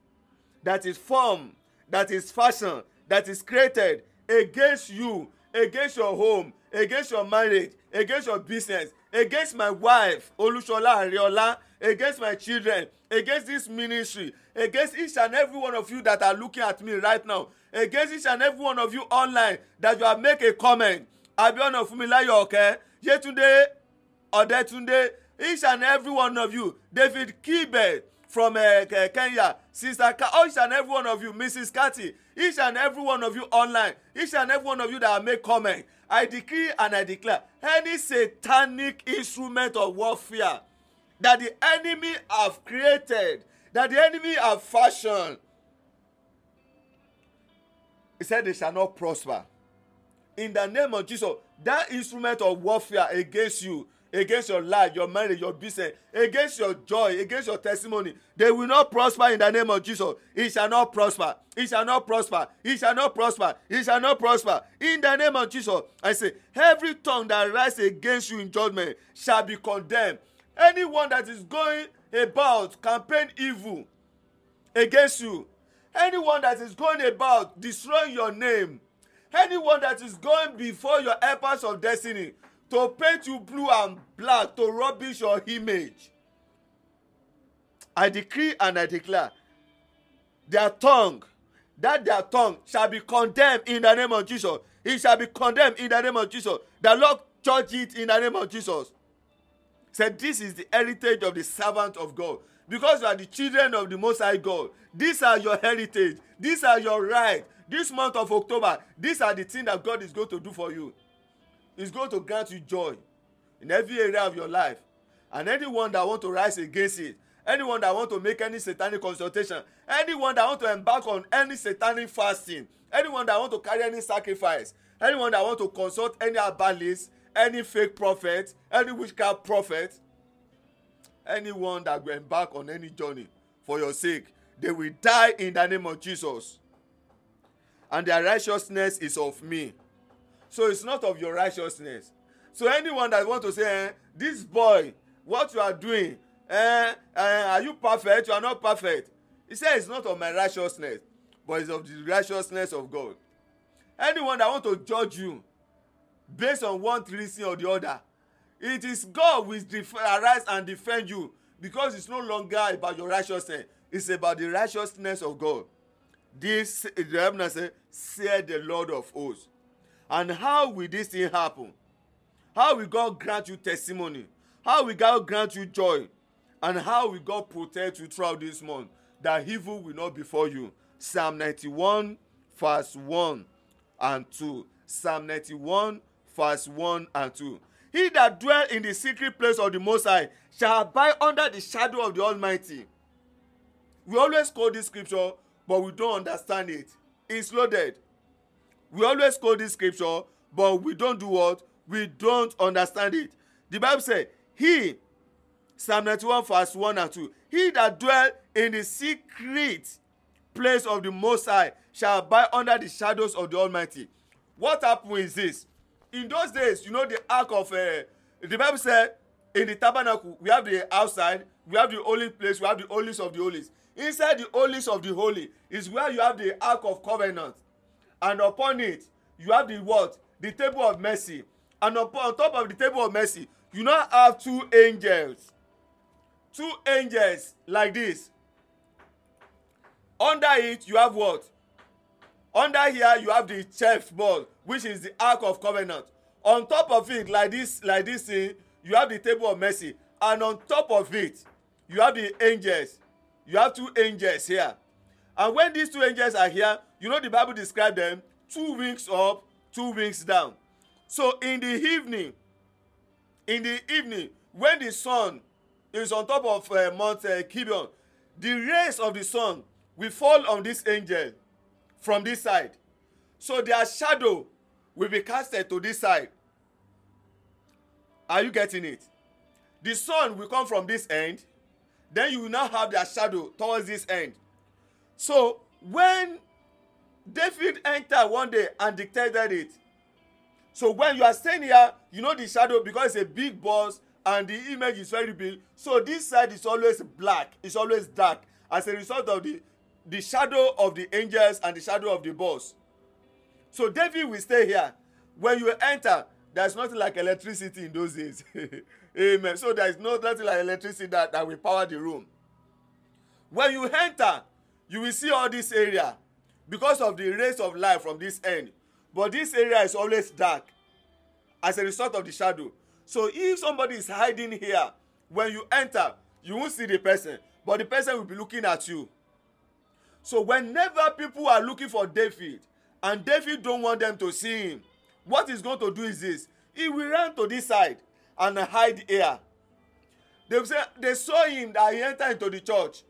that is formed that is fashioned that is created against you against your home against your marriage against your business against my wife olusola ariola against my children against this ministry against each and every one of you that are looking at me right now against each and every one of you online that you have make a comment. Abiona funmilayo oke yetunde Odetunde, each and every one of you, David Kibe from uh, Kenya, Sister Ka, each and every one of you, Mrs. Cathy, each and every one of you online, each and every one of you that make comment, I decree and I declare any satanic instrument of warfare that the enemy have created, that the enemy have fashioned, he said they shall not prosper. In the name of Jesus, that instrument of warfare against you, against your life, your marriage, your business, against your joy, against your testimony. They will not prosper in the name of Jesus. It shall not prosper. It shall not prosper. It shall not prosper. It shall not prosper. In the name of Jesus, I say, every tongue that rises against you in judgment shall be condemned. Anyone that is going about campaign evil against you, anyone that is going about destroying your name, anyone that is going before your helpers of destiny to paint you blue and black to rubbish your image. I decree and i declare their tongue that their tongue shall be condemned in the name of jesus. It shall be condemned in the name of jesus. The lord judge it in the name of jesus. Said this is the heritage of the servant of god. Because you are the children of the most high god. These are your heritage. These are your right. This month of october these are the things that god is going to do for you he's going to grant you joy in every area of your life. And anyone that want to rise against it anyone that want to make any satanic consultation anyone that want to embark on any satanic fasting anyone that want to carry any sacrifice anyone that want to consult any herbalist any fake prophet any witchcraft prophet anyone that go embark on any journey for your sake they will die in the name of jesus. And their righteousness is of me so it's not of your righteousness. So anyone that want to say eh, this boy what you are doing eh, eh, are you perfect? You are not perfect. He say it's not of my righteousness but it's of the righteousness of god. Anyone that want to judge you based on one reason or the other it is god will arise and defend you because it's no longer about your righteousness. It's about the righteousness of god. This the bible say say the lord of hosts and how will this thing happen? How will god grant you testimony? How will god grant you joy? And how will god protect you throughout this month that evil will not befall you? Psalm ninety-one verse one and two. Psalm ninety-one verse one and two. He that dwell in the secret place of the most high shall abide under the shadow of the almighty. We always quote this scripture but we don't understand it. It's loaded we always quote this scripture but we don't do what? We don't understand it. The bible say he psalm ninety-one verse one and two he that dwell in the secret place of the most high shall abide under the shadows of the almighty. What happen is this. In those days you know the ark of uh, the bible say in the tabernacle we have the outside we have the holy place we have the holies of the holies. Inside the holies of the holy is where you have the ark of covenant and upon it you have the what? The table of mercy. And upon on top of the table of mercy you now have two angels. Two angels like this. Under it you have what? Under here you have the chef ball which is the ark of covenant. On top of it like this like this thing you have the table of mercy. And on top of it you have the angels. You have two angels here. And when these two angels are here you know the bible describe them two wings up two wings down. So in the evening in the evening when the sun is on top of uh, mount uh, gibeon the rays of the sun will fall on this angel from this side. So their shadow will be casted to this side. Are you getting it? The sun will come from this end then you will now have their shadow towards this end. So when david enter one day and dictated it. So when you are staying here you know the shadow because it's a big boss and the image is very big. So this side is always black it's always dark as a result of the the shadow of the angels and the shadow of the boss. So david will stay here. When you enter there's nothing like electricity in those days. Amen. So there is no nothing like electricity that that will power the room. When you enter you will see all this area because of the rays of light from this end but this area is always dark as a result of the shadow So if somebody is hiding here, when you enter, you won't see the person, but the person will be looking at you. So whenever people are looking for David and David don't want them to see him, what he's going to do is this: he will run to this side and hide here. They say they saw him that he entered into the church.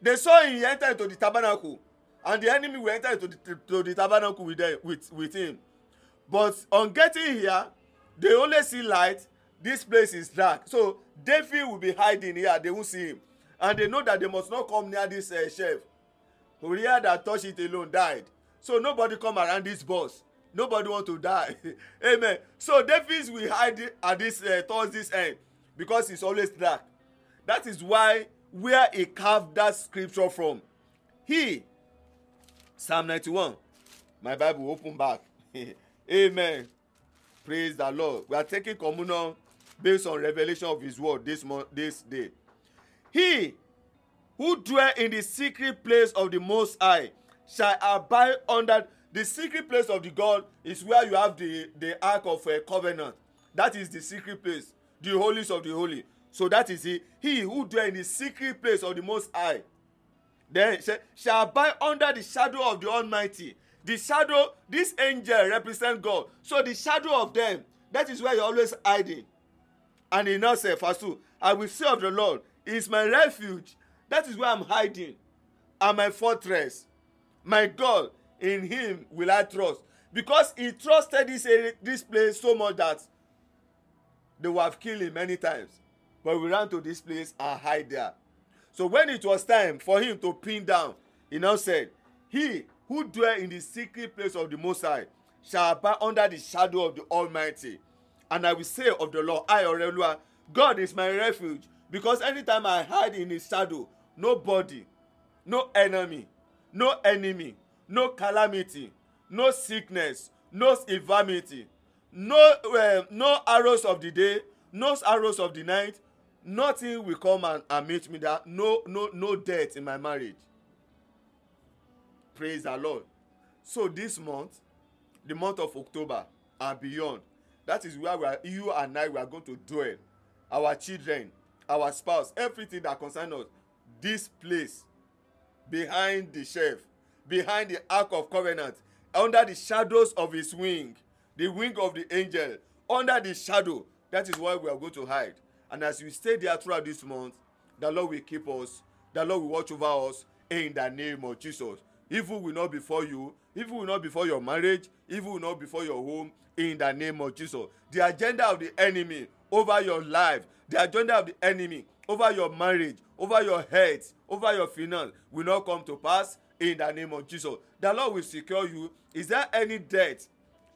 They saw him he entered into the tabernacle, and the enemy will enter into the, to the tabernacle with them with with him. But on getting here, they only see light. This place is dark, so David will be hiding here. They won't see him, and they know that they must not come near this uh, shelf Uriah that touched it alone died. So nobody come around this boss. Nobody want to die. Amen. So David will hide at this uh, towards this end because it's always dark. That is why where he carved that scripture from. He, Psalm 91. My Bible open back. Amen. Praise the Lord. We are taking communion based on revelation of his word this month, this day. He who dwell in the secret place of the most high shall abide under the secret place of the god is where you have the the ark of a covenant that is the secret place the holiest of the holy so that is he he who dwell in the secret place of the most high then say shall abide under the shadow of the almighty the shadow this angel represent god so the shadow of them that is where you always hiding and he now say verse two i will say of the lord he is my refuge That is where I'm hiding. And my fortress. My God, in him will I trust. Because he trusted this, this place so much that they would have killed him many times. But we ran to this place and hide there. So when it was time for him to pin down, he now said, He who dwell in the secret place of the Most High shall abide under the shadow of the Almighty. And I will say of the Lord, I, Orelua, God is my refuge. Because anytime I hide in his shadow, nobody no enemy no enemy no calamity no sickness no infirmity no uh, no arrows of the day no arrows of the night nothing will come and, and meet me there no no no death in my marriage. Praise the lord. So this month the month of october and beyond that is where we are you and i we are going to dwell. Our children our spouse everything that concern us this place behind the shelf behind the ark of covenant under the shadows of his wing the wing of the angel under the shadow that is why we are going to hide and as we stay there throughout this month the lord will keep us. The lord will watch over us in the name of jesus. Evil will not before you. Evil will not before your marriage. Evil will not before your home in the name of jesus. The agenda of the enemy over your life the agenda of the enemy over your marriage over your health over your finance will not come to pass in the name of jesus. The lord will secure you. Is there any death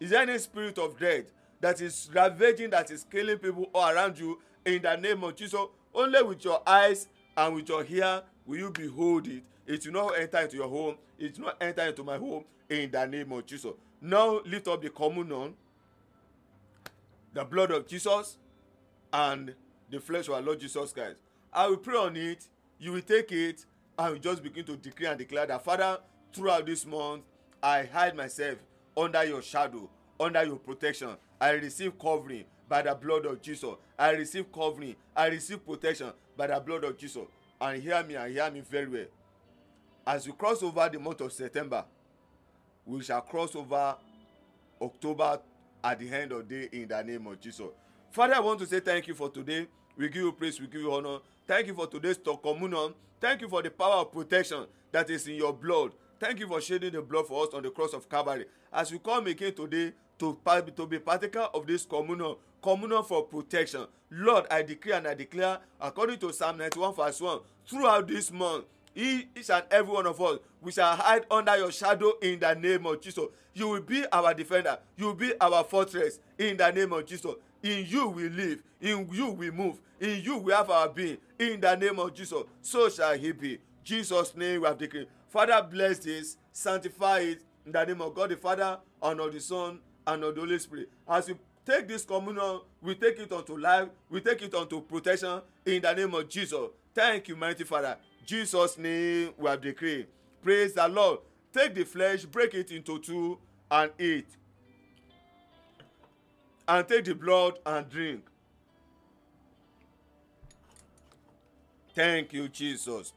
is there any spirit of death that is ravaging that is killing people all around you in the name of jesus only with your eyes and with your ear will you behold it. It will not enter into your home. It will not enter into my home in the name of jesus. Now lift up the communion the blood of jesus and the flesh of our lord jesus christ. I will pray on it, you will take it, and we just begin to declare and declare that, Father, throughout this month, I hide myself under your shadow, under your protection. I receive covering by the blood of Jesus. I receive covering. I receive protection by the blood of Jesus. And hear me and hear me very well. As we cross over the month of September, we shall cross over October at the end of the day in the name of Jesus. Father, I want to say thank you for today. We give you praise, we give you honor. Thank you for today's communion. Thank you for the power of protection that is in your blood. Thank you for shedding the blood for us on the cross of Calvary. As we come again today to, to be partaker of this communion, communion for protection. Lord, I declare and I declare, according to Psalm 91, verse 1, throughout this month, each and every one of us, we shall hide under your shadow in the name of Jesus. You will be our defender. You will be our fortress in the name of Jesus. In you we live. In you we move. In you we have our being. In the name of Jesus, so shall he be. Jesus' name we have declared. Father, bless this, sanctify it in the name of God the Father, and of the Son, and of the Holy Spirit. As we take this communion we take it unto life we take it unto protection in the name of jesus. Thank you mighty father. Jesus name we have decree praise the lord. Take the flesh break it into two and eat. And take the blood and drink. Thank you jesus.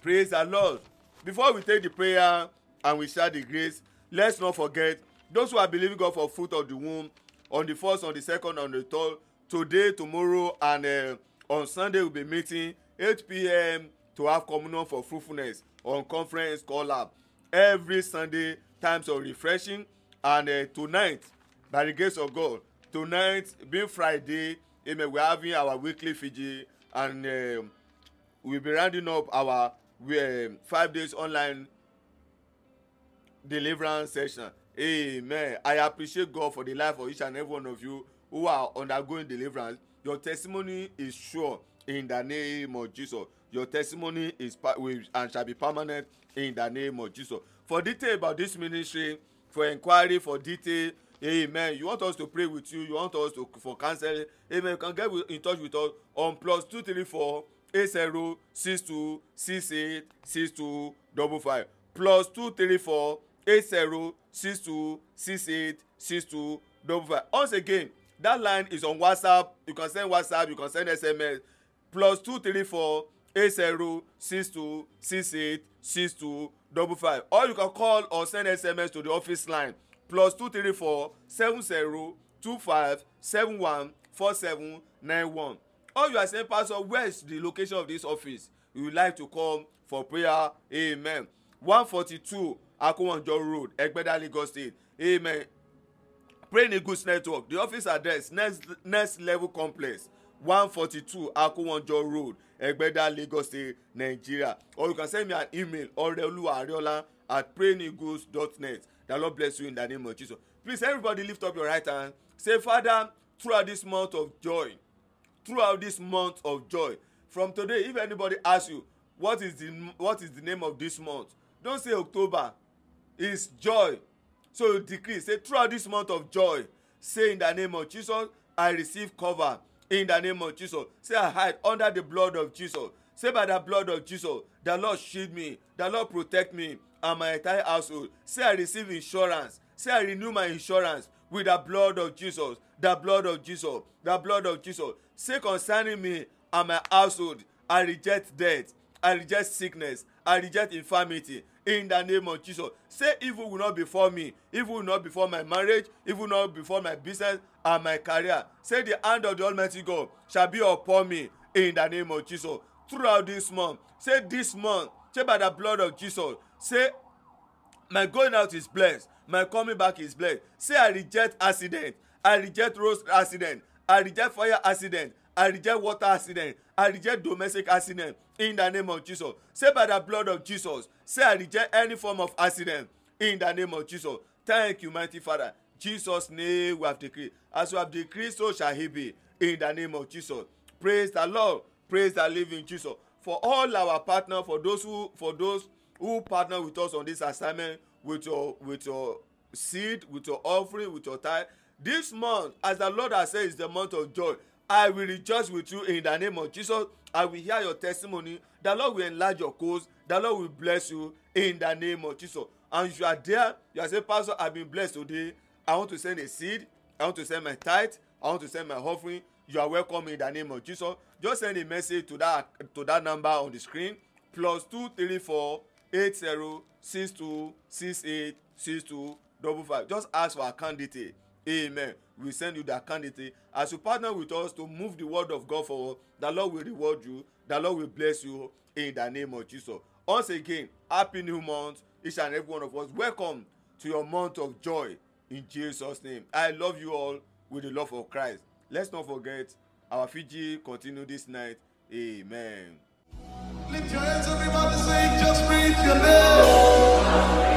Praise the lord. Before we take the prayer and we share the grace let's not forget those who are believing God for fruit of the womb on the first, on the second, on the third, today, tomorrow, and uh, on Sunday we'll be meeting 8 p.m. to have communion for fruitfulness on conference call up every Sunday times of refreshing and uh, tonight by the grace of God tonight being Friday amen we're having our weekly Fiji and uh, we'll be rounding up our uh, five days online deliverance session amen. I appreciate god for the life of each and every one of you who are undergoing deliverance. Your testimony is sure in the name of jesus. Your testimony is and shall be permanent in the name of jesus. For detail about this ministry for inquiry for detail amen. You want us to pray with you you want us to for counseling amen. You can get in touch with us on plus two three four eight zero six two six eight six two double five. Plus two three four eight zero six two six eight six two double five. Once again that line is on whatsapp. You can send whatsapp you can send sms plus two three four eight zero six two six eight six two double five. Or you can call or send sms to the office line. Plus two three four seven zero two five seven one four seven nine one. Or you are saying pastor where is the location of this office? You would like to come for prayer. Amen. One forty-two akowanjo road egbeda lagos state. Amen. Praying eagles network. The office address next next level complex one forty-two akowanjo road egbeda lagos state nigeria. Or you can send me an email oreoluwa areola at prayingeagles.net the lord bless you in the name of jesus. Please everybody lift up your right hand. Say father throughout this month of joy throughout this month of joy from today if anybody ask you what is the what is the name of this month? Don't say october is joy. So you decree say throughout this month of joy say in the name of jesus i receive cover. In the name of jesus say i hide under the blood of jesus. Say by the blood of jesus the lord shield me the lord protect me and my entire household. Say i receive insurance. Say i renew my insurance with the blood of jesus the blood of jesus the blood of jesus. Say concerning me and my household i reject death i reject sickness i reject infirmity in the name of jesus. Say evil will not befall me evil will not befall my marriage evil will not befall my business and my career. Say the hand of the almighty god shall be upon me in the name of jesus. Throughout this month say this month say by the blood of jesus say my going out is blessed my coming back is blessed. Say i reject accident i reject road accident i reject fire accident i reject water accident i reject domestic accident in the name of jesus. Say by the blood of jesus. Say i reject any form of accident in the name of jesus. Thank you mighty father. Jesus name we have decreed. As we have decreed so shall he be in the name of jesus. Praise the lord. Praise the living jesus. For all our partner for those who for those who partner with us on this assignment with your with your seed with your offering with your tithe this month as the lord has said is the month of joy i will rejoice with you in the name of jesus. I will hear your testimony. The lord will enlarge your cause the lord will bless you in the name of jesus. And if you are there. You are saying pastor i been blessed today. I want to send a seed. I want to send my tithe. I want to send my offering. You are welcome in the name of jesus. Just send a message to that to that number on the screen. Plus two three four eight zero six two six eight six two double five. Just ask for account detail amen. We send you account detail as you partner with us to move the word of god forward the lord will reward you. The lord will bless you in the name of jesus. Once again happy new month each and every one of us. Welcome to your month of joy in jesus name. I love you all with the love of christ. Let's not forget our fiji continue this night. Amen. Lift your hands, everybody, say, just breathe your name.